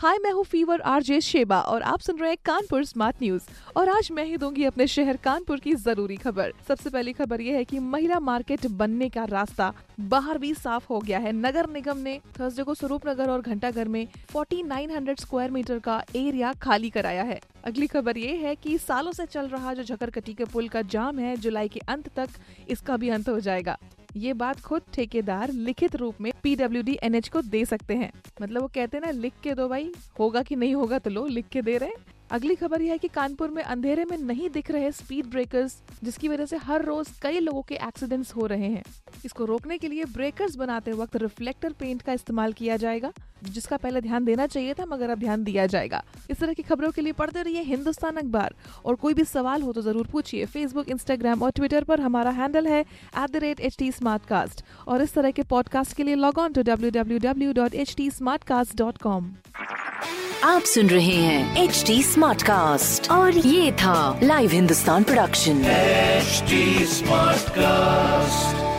हाय मैं हूँ fever RJ Sheba और आप सुन रहे हैं कानपुर स्मार्ट न्यूज़ और आज मैं ही दूँगी अपने शहर कानपुर की ज़रूरी खबर। सबसे पहली खबर ये है कि महिला मार्केट बनने का रास्ता बाहर भी साफ़ हो गया है। नगर निगम ने थर्सडे को स्वरूप नगर और घंटाघर में 4900 स्क्वायर मीटर का एरिया खाली कराया है। अगली खबर ये है कि सालों से चल रहा जो झकरकटी के पुल का जाम है, जुलाई के अंत तक इसका भी अंत हो जाएगा। ये बात खुद ठेकेदार लिखित रूप में पीडब्ल्यू डी एन एच को दे सकते हैं। मतलब वो कहते हैं ना, लिख के दो भाई, होगा कि नहीं होगा तो लो, लिख के दे रहे हैं। अगली खबर यह है कि कानपुर में अंधेरे में नहीं दिख रहे स्पीड ब्रेकर्स जिसकी वजह से हर रोज कई लोगों के एक्सीडेंट्स हो रहे हैं। इसको रोकने के लिए ब्रेकर्स बनाते वक्त रिफ्लेक्टर पेंट का इस्तेमाल किया जाएगा जिसका पहले ध्यान देना चाहिए था मगर अब ध्यान दिया जाएगा। इस तरह की खबरों के लिए पढ़ते रहिए हिंदुस्तान अखबार। और कोई भी सवाल हो तो ज़रूर पूछिए। फेसबुक इंस्टाग्राम और ट्विटर पर हमारा हैंडल है at the rate H T और इस तरह के पॉडकास्ट के लिए log on to W W W dot H T dot com आप सुन रहे हैं एच डी स्मार्ट कास्ट और ये था live Hindustan production HD Smartcast.